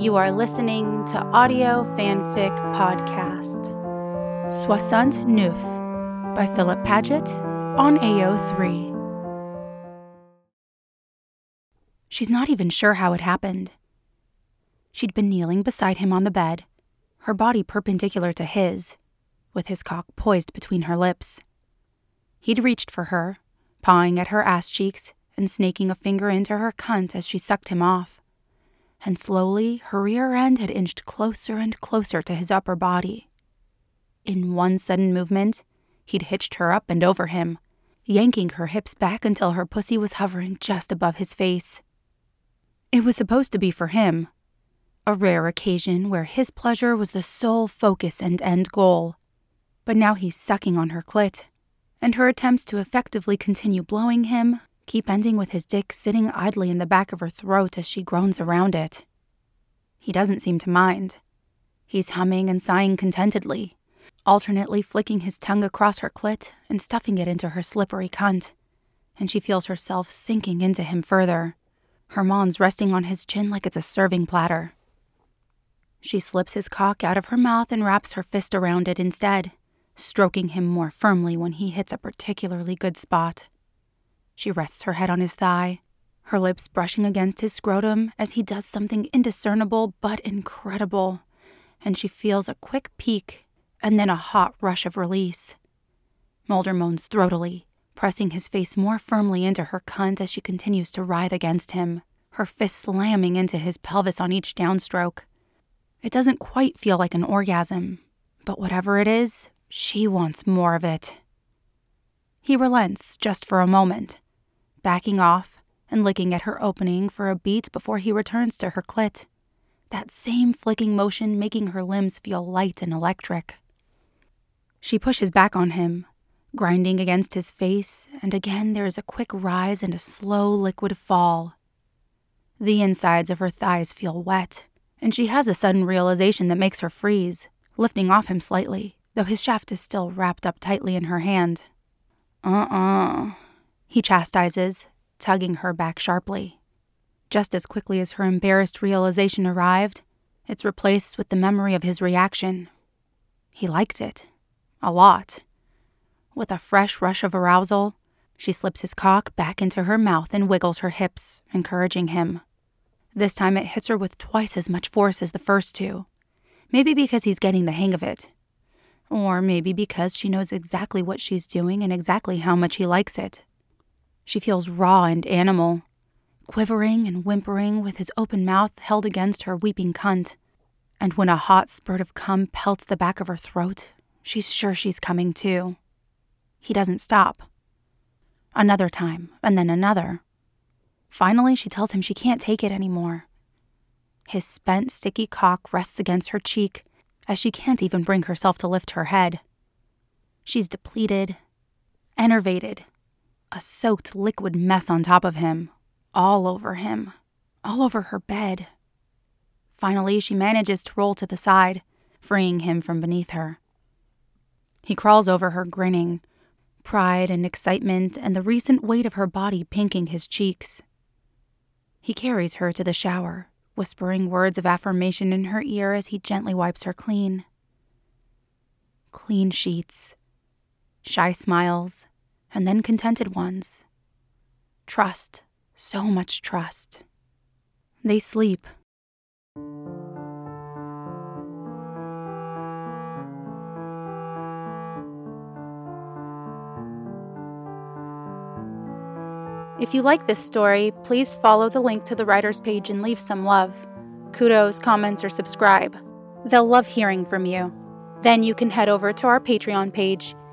You are listening to Audio Fanfic Podcast. Soixante Neuf by Philip Paget on AO3. She's not even sure how it happened. She'd been kneeling beside him on the bed, her body perpendicular to his, with his cock poised between her lips. He'd reached for her, pawing at her ass cheeks and snaking a finger into her cunt as she sucked him off and slowly her rear end had inched closer and closer to his upper body. In one sudden movement, he'd hitched her up and over him, yanking her hips back until her pussy was hovering just above his face. It was supposed to be for him, a rare occasion where his pleasure was the sole focus and end goal. But now he's sucking on her clit, and her attempts to effectively continue blowing him keep ending with his dick sitting idly in the back of her throat as she groans around it. He doesn't seem to mind. He's humming and sighing contentedly, alternately flicking his tongue across her clit and stuffing it into her slippery cunt. And she feels herself sinking into him further, her mons resting on his chin like it's a serving platter. She slips his cock out of her mouth and wraps her fist around it instead, stroking him more firmly when he hits a particularly good spot. She rests her head on his thigh, her lips brushing against his scrotum as he does something indiscernible but incredible, and she feels a quick peak and then a hot rush of release. Mulder moans throatily, pressing his face more firmly into her cunt as she continues to writhe against him, her fist slamming into his pelvis on each downstroke. It doesn't quite feel like an orgasm, but whatever it is, she wants more of it. He relents just for a moment, backing off and licking at her opening for a beat before he returns to her clit. That same flicking motion making her limbs feel light and electric. She pushes back on him, grinding against his face, and again there is a quick rise and a slow liquid fall. The insides of her thighs feel wet, and she has a sudden realization that makes her freeze, lifting off him slightly, though his shaft is still wrapped up tightly in her hand. Uh uh he chastises, tugging her back sharply. Just as quickly as her embarrassed realization arrived, it's replaced with the memory of his reaction. He liked it. A lot. With a fresh rush of arousal, she slips his cock back into her mouth and wiggles her hips, encouraging him. This time it hits her with twice as much force as the first two. Maybe because he's getting the hang of it. Or maybe because she knows exactly what she's doing and exactly how much he likes it. She feels raw and animal, quivering and whimpering with his open mouth held against her weeping cunt. And when a hot spurt of cum pelts the back of her throat, she's sure she's coming too. He doesn't stop. Another time, and then another. Finally, she tells him she can't take it anymore. His spent, sticky cock rests against her cheek as she can't even bring herself to lift her head. She's depleted, enervated, a soaked liquid mess on top of him, all over him, all over her bed. Finally, she manages to roll to the side, freeing him from beneath her. He crawls over her, grinning, pride and excitement and the recent weight of her body pinking his cheeks. He carries her to the shower, whispering words of affirmation in her ear as he gently wipes her clean. Clean sheets, shy smiles, and then contented ones. Trust, so much trust. They sleep. If you like this story, please follow the link to the writer's page and leave some love. Kudos, comments, or subscribe. They'll love hearing from you. Then you can head over to our Patreon page